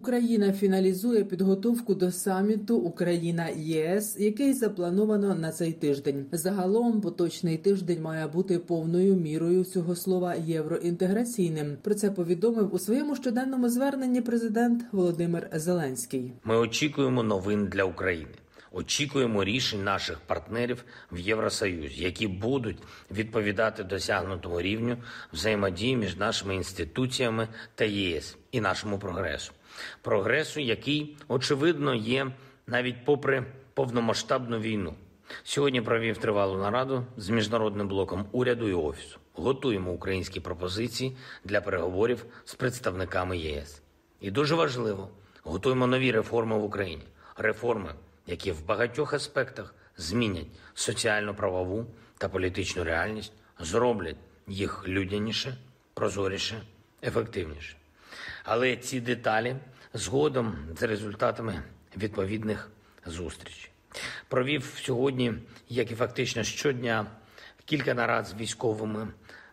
Україна фіналізує підготовку до саміту Україна ЄС, який заплановано на цей тиждень. Загалом поточний тиждень має бути повною мірою цього слова євроінтеграційним. Про це повідомив у своєму щоденному зверненні президент Володимир Зеленський. Ми очікуємо новин для України. Очікуємо рішень наших партнерів в Євросоюзі, які будуть відповідати досягнутому рівню взаємодії між нашими інституціями та ЄС і нашому прогресу. Прогресу, який очевидно є навіть попри повномасштабну війну. Сьогодні провів тривалу нараду з міжнародним блоком уряду і офісу. Готуємо українські пропозиції для переговорів з представниками ЄС. І дуже важливо, готуємо нові реформи в Україні. Реформи які в багатьох аспектах змінять соціально-правову та політичну реальність, зроблять їх людяніше, прозоріше, ефективніше. Але ці деталі згодом з результатами відповідних зустрічей. Провів сьогодні, як і фактично щодня, кілька нарад з військовими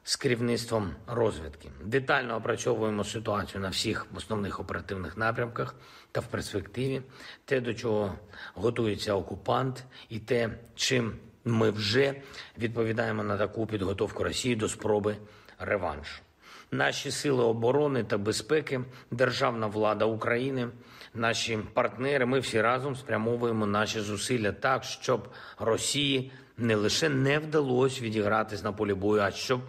з керівництвом розвідки. Детально опрацьовуємо ситуацію на всіх основних оперативних напрямках та в перспективі, те, до чого готується окупант, і те, чим ми вже відповідаємо на таку підготовку Росії до спроби реваншу. Наші сили оборони та безпеки, державна влада України, наші партнери. Ми всі разом спрямовуємо наші зусилля так, щоб Росії не лише не вдалося відігратись на полі бою, а щоб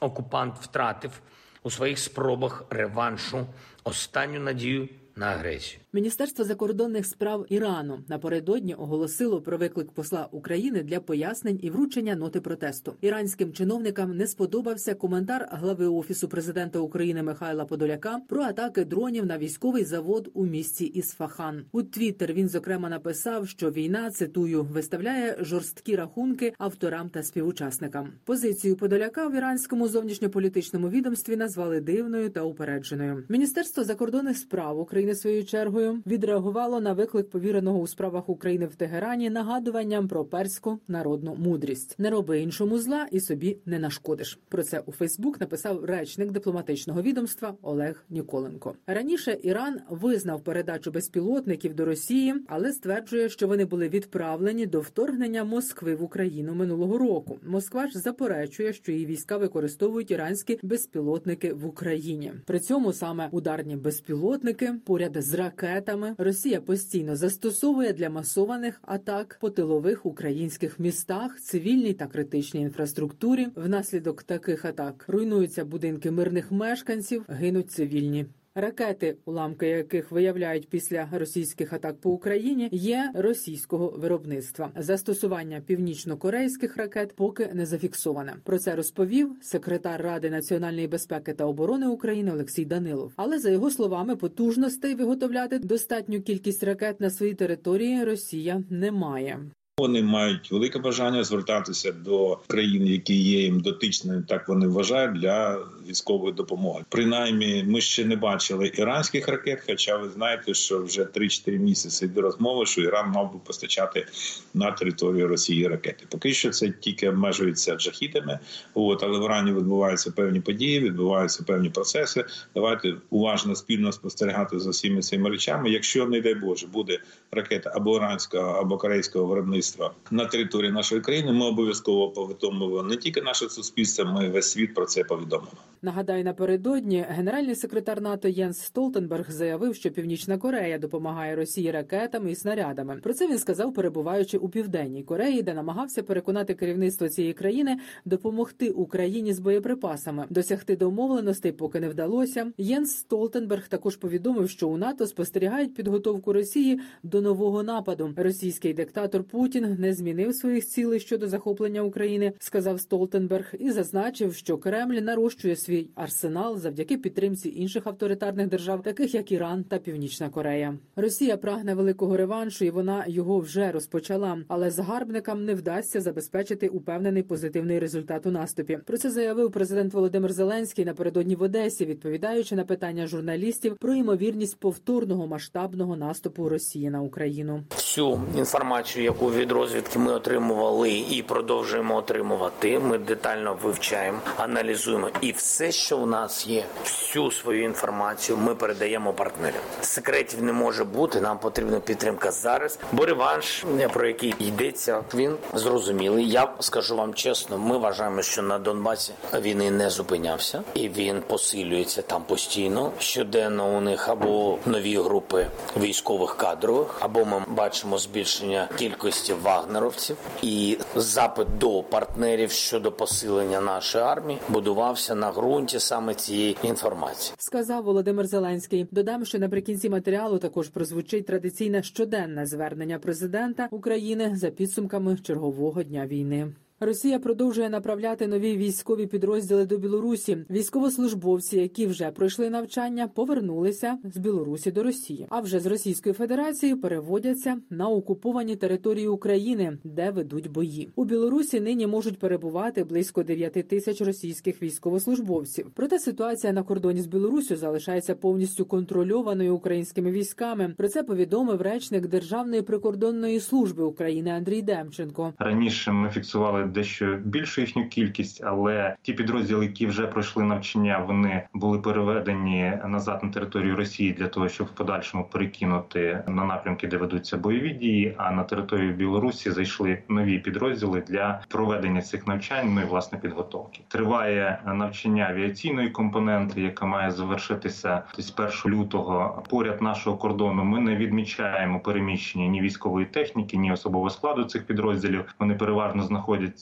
окупант втратив у своїх спробах реваншу останню надію на агресію. Міністерство закордонних справ Ірану напередодні оголосило про виклик посла України для пояснень і вручення ноти протесту. Іранським чиновникам не сподобався коментар глави офісу президента України Михайла Подоляка про атаки дронів на військовий завод у місті Ісфахан. У Твіттер він зокрема написав, що війна цитую виставляє жорсткі рахунки авторам та співучасникам. Позицію Подоляка в іранському зовнішньополітичному відомстві назвали дивною та упередженою. Міністерство закордонних справ України своєю чергою відреагувало на виклик повіреного у справах України в Тегерані нагадуванням про перську народну мудрість. Не роби іншому зла і собі не нашкодиш. Про це у Фейсбук написав речник дипломатичного відомства Олег Ніколенко. Раніше Іран визнав передачу безпілотників до Росії, але стверджує, що вони були відправлені до вторгнення Москви в Україну минулого року. Москва ж заперечує, що її війська використовують іранські безпілотники в Україні. При цьому саме ударні безпілотники поряд з ракет ракетами Росія постійно застосовує для масованих атак по тилових українських містах, цивільній та критичній інфраструктурі. Внаслідок таких атак руйнуються будинки мирних мешканців, гинуть цивільні. Ракети, уламки яких виявляють після російських атак по Україні, є російського виробництва. Застосування північно-корейських ракет поки не зафіксоване. Про це розповів секретар Ради національної безпеки та оборони України Олексій Данилов. Але за його словами, потужностей виготовляти достатню кількість ракет на своїй території Росія не має. Вони мають велике бажання звертатися до країн, які є їм дотичними, так вони вважають для військової допомоги. Принаймні, ми ще не бачили іранських ракет. Хоча ви знаєте, що вже 3-4 місяці йде розмови, що Іран мав би постачати на територію Росії ракети. Поки що це тільки обмежується джахідами. От але в Ірані відбуваються певні події, відбуваються певні процеси. Давайте уважно спільно спостерігати за всіми цими речами. Якщо не дай Боже буде ракета або іранського, або корейського виробництва на території нашої країни, ми обов'язково повідомимо не тільки наше суспільство, ми весь світ про це повідомимо. Нагадаю, напередодні генеральний секретар НАТО Єнс Столтенберг заявив, що Північна Корея допомагає Росії ракетами і снарядами. Про це він сказав, перебуваючи у південній Кореї, де намагався переконати керівництво цієї країни допомогти Україні з боєприпасами. Досягти домовленостей поки не вдалося. Єнс Столтенберг також повідомив, що у НАТО спостерігають підготовку Росії до нового нападу. Російський диктатор Путін Путін не змінив своїх цілей щодо захоплення України, сказав Столтенберг, і зазначив, що Кремль нарощує свій арсенал завдяки підтримці інших авторитарних держав, таких як Іран та Північна Корея. Росія прагне великого реваншу, і вона його вже розпочала. Але загарбникам не вдасться забезпечити упевнений позитивний результат у наступі. Про це заявив президент Володимир Зеленський напередодні в Одесі, відповідаючи на питання журналістів про ймовірність повторного масштабного наступу Росії на Україну. Всю інформацію, яку від розвідки ми отримували і продовжуємо отримувати, ми детально вивчаємо, аналізуємо, і все, що у нас є, всю свою інформацію, ми передаємо партнерам. Секретів не може бути. Нам потрібна підтримка зараз. Бо реванш, про який йдеться, він зрозумілий. Я скажу вам чесно, ми вважаємо, що на Донбасі війни не зупинявся, і він посилюється там постійно. Щоденно у них або нові групи військових кадрових, або ми бачимо збільшення кількості вагнеровців і запит до партнерів щодо посилення нашої армії будувався на ґрунті саме цієї інформації. Сказав Володимир Зеленський. Додам, що наприкінці матеріалу також прозвучить традиційне щоденне звернення президента України за підсумками чергового дня війни. Росія продовжує направляти нові військові підрозділи до Білорусі. Військовослужбовці, які вже пройшли навчання, повернулися з Білорусі до Росії. А вже з Російської Федерації переводяться на окуповані території України, де ведуть бої. У Білорусі нині можуть перебувати близько 9 тисяч російських військовослужбовців. Проте ситуація на кордоні з Білорусю залишається повністю контрольованою українськими військами. Про це повідомив речник Державної прикордонної служби України Андрій Демченко. Раніше ми фіксували дещо більшу їхню кількість, але ті підрозділи, які вже пройшли навчання, вони були переведені назад на територію Росії для того, щоб в подальшому перекинути на напрямки, де ведуться бойові дії. А на територію Білорусі зайшли нові підрозділи для проведення цих навчань. Ну і власне підготовки. Триває навчання авіаційної компоненти, яка має завершитися з 1 лютого. Поряд нашого кордону ми не відмічаємо переміщення ні військової техніки, ні особового складу цих підрозділів. Вони переважно знаходяться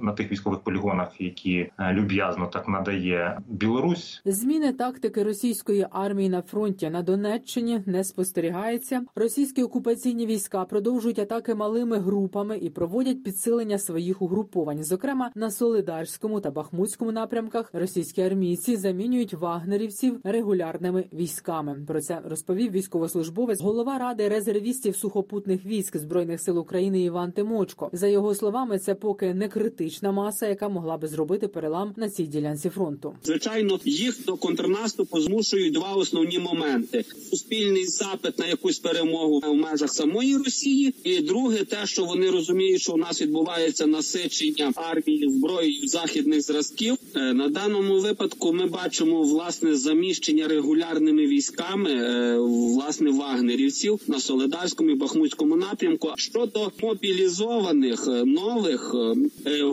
на тих військових полігонах, які е, люб'язно так надає Білорусь. Зміни тактики російської армії на фронті на Донеччині не спостерігається. Російські окупаційні війська продовжують атаки малими групами і проводять підсилення своїх угруповань. Зокрема, на Солидарському та Бахмутському напрямках російські армійці замінюють вагнерівців регулярними військами. Про це розповів військовослужбовець, голова ради резервістів сухопутних військ збройних сил України Іван Тимочко. За його словами, це поки не критична маса, яка могла би зробити перелам на цій ділянці фронту. Звичайно, їх до контрнаступу змушують два основні моменти: суспільний запит на якусь перемогу в межах самої Росії, і друге, те, що вони розуміють, що у нас відбувається насичення армії зброєю західних зразків. Е, На даному випадку ми бачимо власне заміщення регулярними військами е, власне вагнерівців на Солидарському і Бахмутському напрямку. Щодо мобілізованих е, нових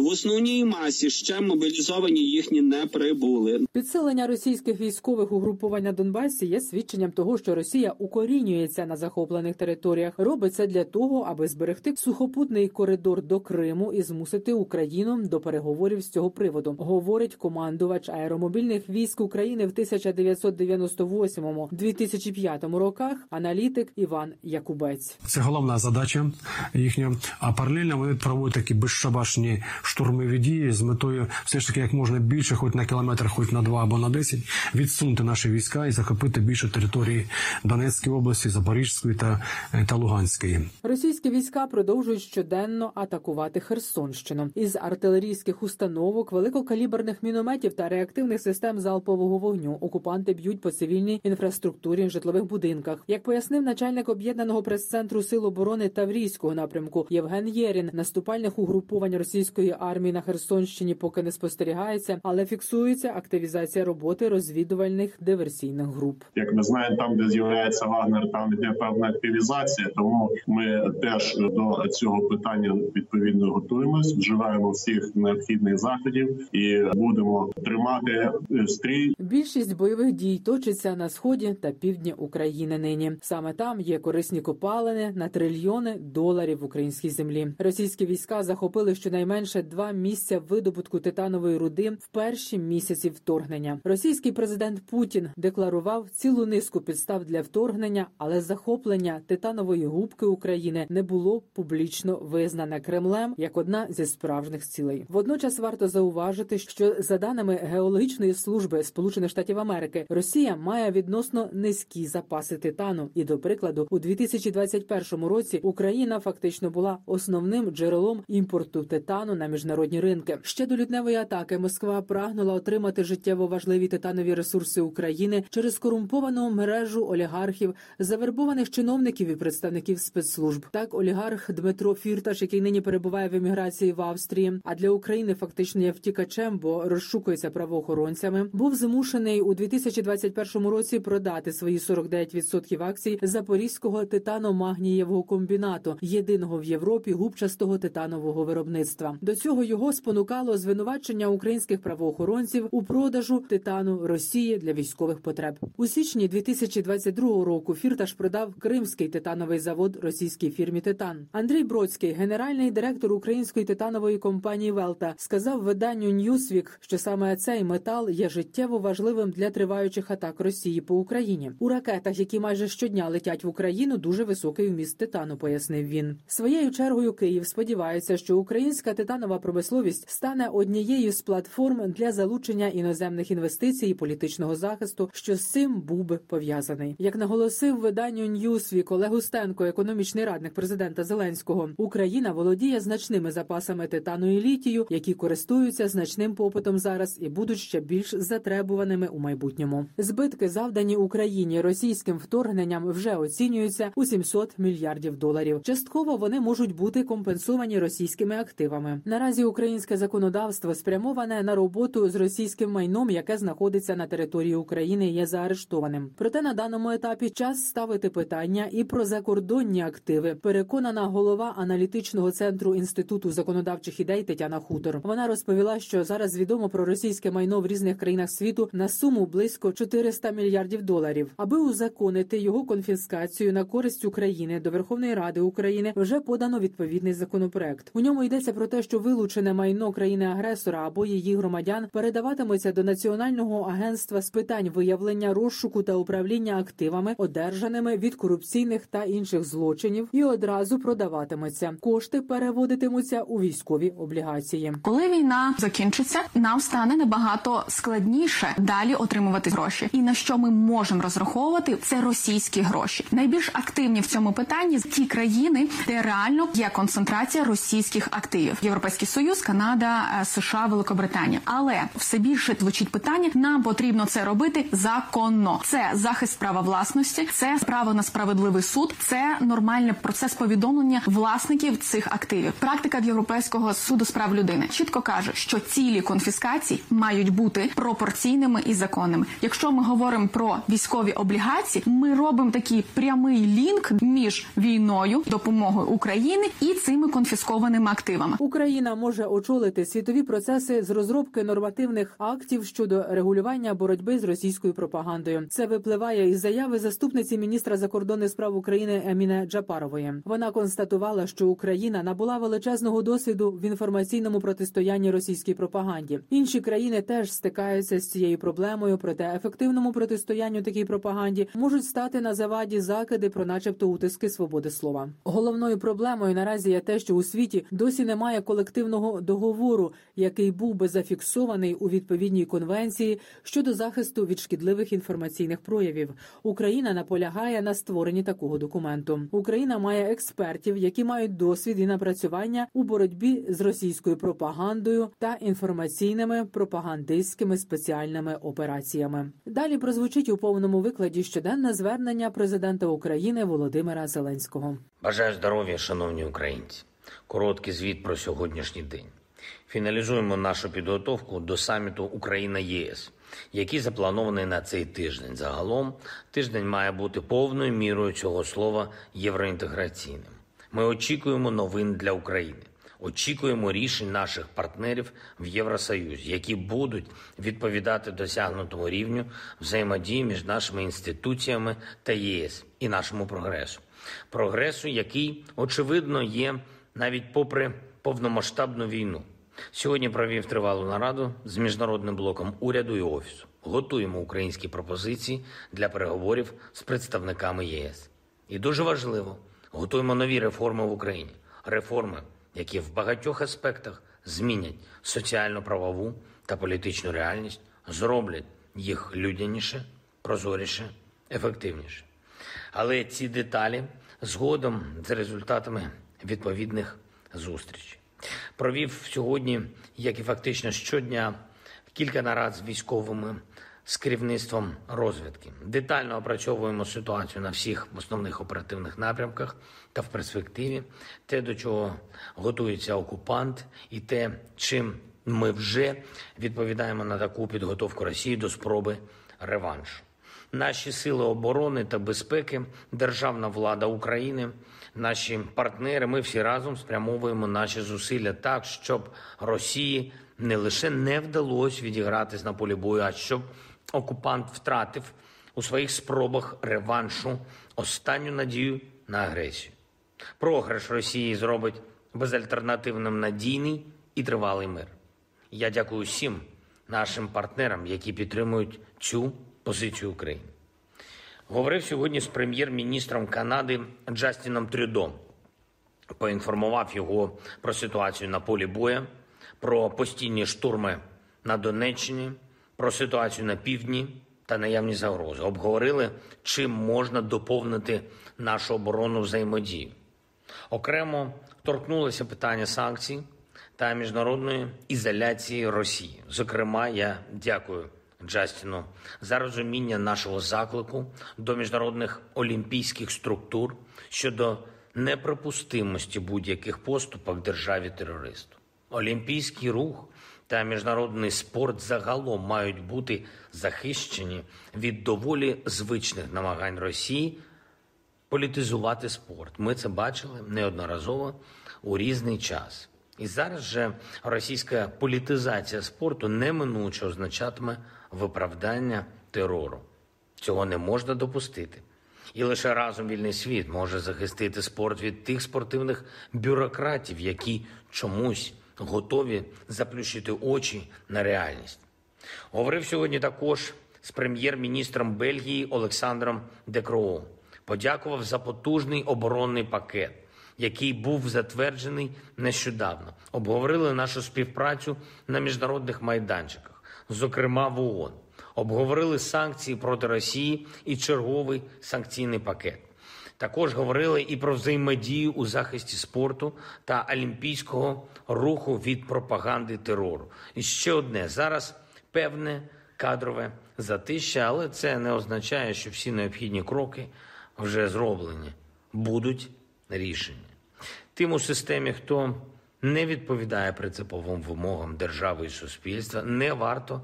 в основній масі ще мобілізовані їхні не прибули. Підсилення російських військових угрупувань на Донбасі є свідченням того, що Росія укорінюється на захоплених територіях. Робить це для того, аби зберегти сухопутний коридор до Криму і змусити Україну до переговорів з цього приводу. Говорить командувач аеромобільних військ України в 1998-2005 роках. Аналітик Іван Якубець. Це головна задача їхня. А паралельно вони проводять такі безшабашні штурмові дії з метою все ж таки як можна більше, хоч на кілометр, хоч на два або на десять, відсунути наші війська і захопити більше території Донецької області, Запорізької та, та Луганської. Російські війська продовжують щоденно атакувати Херсонщину із артилерійських установок, великокаліберних мінометів та реактивних систем залпового вогню. Окупанти б'ють по цивільній інфраструктурі житлових будинках. Як пояснив начальник об'єднаного прес-центру сил оборони Таврійського напрямку Євген Єрін, наступальних угруповань російської армії на Херсонщині поки не спостерігається, але фіксується активізація роботи розвідувальних диверсійних груп. Як ми знаємо, там де з'являється Вагнер, там іде певна активізація. Тому ми теж до цього питання відповідно готуємось, вживаємо всіх необхідних заходів і будемо тримати стрій. Більшість бойових дій точиться на сході та півдні України. Нині саме там є корисні копалини на трильйони доларів в українській землі. Російські війська захопили щонайменше щонайменше два місця видобутку титанової руди в перші місяці вторгнення. Російський президент Путін декларував цілу низку підстав для вторгнення, але захоплення титанової губки України не було публічно визнане Кремлем як одна зі справжніх цілей. Водночас варто зауважити, що за даними геологічної служби Сполучених Штатів Америки, Росія має відносно низькі запаси титану, і до прикладу, у 2021 році Україна фактично була основним джерелом імпорту титану на міжнародні ринки. Ще до лютневої атаки Москва прагнула отримати життєво важливі титанові ресурси України через корумповану мережу олігархів, завербованих чиновників і представників спецслужб. Так, олігарх Дмитро Фірташ, який нині перебуває в еміграції в Австрії, а для України фактично є втікачем, бо розшукується правоохоронцями, був змушений у 2021 році продати свої 49% акцій Запорізького титано-магнієвого комбінату, єдиного в Європі губчастого титанового виробництва. До цього його спонукало звинувачення українських правоохоронців у продажу титану Росії для військових потреб. У січні 2022 року Фірташ продав Кримський титановий завод російській фірмі Титан. Андрій Бродський, генеральний директор української титанової компанії Велта, сказав виданню Newsweek, що саме цей метал є життєво важливим для триваючих атак Росії по Україні. У ракетах, які майже щодня летять в Україну, дуже високий вміст титану, пояснив він. Своєю чергою Київ сподівається, що українська титанова промисловість стане однією з платформ для залучення іноземних інвестицій і політичного захисту, що з цим був би пов'язаний. Як наголосив виданню Newsweek Олег Устенко, економічний радник президента Зеленського, Україна володіє значними запасами титану і літію, які користуються значним попитом зараз і будуть ще більш затребуваними у майбутньому. Збитки завдані Україні російським вторгненням вже оцінюються у 700 мільярдів доларів. Частково вони можуть бути компенсовані російськими активами. Наразі українське законодавство спрямоване на роботу з російським майном, яке знаходиться на території України, є заарештованим. Проте на даному етапі час ставити питання і про закордонні активи. Переконана голова аналітичного центру інституту законодавчих ідей Тетяна Хутор. Вона розповіла, що зараз відомо про російське майно в різних країнах світу на суму близько 400 мільярдів доларів. Аби узаконити його конфіскацію на користь України до Верховної Ради України вже подано відповідний законопроект. У ньому йдеться про те, що вилучене майно країни-агресора або її громадян передаватиметься до національного агентства з питань виявлення розшуку та управління активами, одержаними від корупційних та інших злочинів, і одразу продаватиметься. Кошти переводитимуться у військові облігації. Коли війна закінчиться, нам стане набагато складніше далі отримувати гроші. І на що ми можемо розраховувати, це російські гроші. Найбільш активні в цьому питанні ті країни, де реально є концентрація російських активів: Європейський Союз, Канада, е, США, Великобританія. Але все більше звучить питання: нам потрібно це робити законно. Це захист права власності, це право на справедливий суд, це нормальний процес повідомлення власників цих активів. Практика в Європейського суду з прав людини чітко каже, що цілі конфіскації мають бути пропорційними і законними. Якщо ми говоримо про військові облігації, ми робимо такий прямий лінк між війною, допомогою України і цими конфіскованими активами. Україна може очолити світові процеси з розробки нормативних актів щодо регулювання боротьби з російською пропагандою. Це випливає із заяви заступниці міністра закордонних справ України Еміне Джапарової. Вона констатувала, що Україна набула величезного досвіду в інформаційному протистоянні російській пропаганді. Інші країни теж стикаються з цією проблемою, проте ефективному протистоянню такій пропаганді можуть стати на заваді закиди про, начебто, утиски свободи слова. Головною проблемою наразі є те, що у світі досі немає колективного договору, який був би зафіксований у відповідній конвенції щодо захисту від шкідливих інформаційних проявів. Україна наполягає на створенні такого документу. Україна має експертів, які мають досвід і напрацювання у боротьбі з російською пропагандою та інформаційними пропагандистськими спеціальними операціями. Далі прозвучить у повному викладі щоденне звернення президента України Володимира Зеленського. Бажаю здоров'я, шановні українці. Короткий звіт про сьогоднішній день. Фіналізуємо нашу підготовку до саміту Україна ЄС, який запланований на цей тиждень. Загалом тиждень має бути повною мірою цього слова євроінтеграційним. Ми очікуємо новин для України. Очікуємо рішень наших партнерів в Євросоюзі, які будуть відповідати досягнутому рівню взаємодії між нашими інституціями та ЄС і нашому прогресу. Прогресу, який очевидно є навіть попри повномасштабну війну. Сьогодні провів тривалу нараду з міжнародним блоком уряду і офісу. Готуємо українські пропозиції для переговорів з представниками ЄС. І дуже важливо, готуємо нові реформи в Україні. Реформи, які в багатьох аспектах змінять соціально-правову та політичну реальність, зроблять їх людяніше, прозоріше, ефективніше. Але ці деталі згодом за результатами відповідних зустрічей. Провів сьогодні, як і фактично щодня, кілька нарад з військовими з керівництвом розвідки. Детально опрацьовуємо ситуацію на всіх основних оперативних напрямках та в перспективі, те, до чого готується окупант, і те, чим ми вже відповідаємо на таку підготовку Росії до спроби реваншу. Наші сили оборони та безпеки, державна влада України, наші партнери. Ми всі разом спрямовуємо наші зусилля так, щоб Росії не лише не вдалося відігратись на полі бою, а щоб окупант втратив у своїх спробах реваншу останню надію на агресію. Програш Росії зробить безальтернативним надійний і тривалий мир. Я дякую всім нашим партнерам, які підтримують цю позицію України. Говорив сьогодні з прем'єр-міністром Канади Джастіном Трюдо. Поінформував його про ситуацію на полі боя, про постійні штурми на Донеччині, про ситуацію на півдні та наявні загрози. Обговорили, чим можна доповнити нашу оборону взаємодію. Окремо торкнулося питання санкцій та міжнародної ізоляції Росії. Зокрема, я дякую Джастіну за розуміння нашого заклику до міжнародних олімпійських структур щодо неприпустимості будь-яких поступок державі терористу. Олімпійський рух та міжнародний спорт загалом мають бути захищені від доволі звичних намагань Росії політизувати спорт. Ми це бачили неодноразово у різний час. І зараз же російська політизація спорту неминуче означатиме виправдання терору. Цього не можна допустити. І лише разом вільний світ може захистити спорт від тих спортивних бюрократів, які чомусь готові заплющити очі на реальність. Говорив сьогодні також з прем'єр-міністром Бельгії Олександром Декроо. Подякував за потужний оборонний пакет, який був затверджений нещодавно. Обговорили нашу співпрацю на міжнародних майданчиках, зокрема в ООН. Обговорили санкції проти Росії і черговий санкційний пакет. Також говорили і про взаємодію у захисті спорту та олімпійського руху від пропаганди терору. І ще одне зараз певне кадрове затища, але це не означає, що всі необхідні кроки вже зроблені, будуть рішення. Тим у системі, хто не відповідає принциповим вимогам держави і суспільства, не варто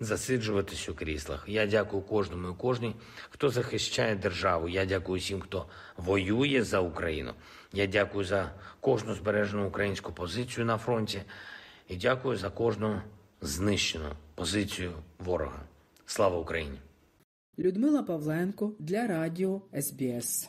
засиджуватись у кріслах. Я дякую кожному і кожній, хто захищає державу. Я дякую всім, хто воює за Україну. Я дякую за кожну збережену українську позицію на фронті і дякую за кожну знищену позицію ворога. Слава Україні! Людмила Павленко для Радіо СБС.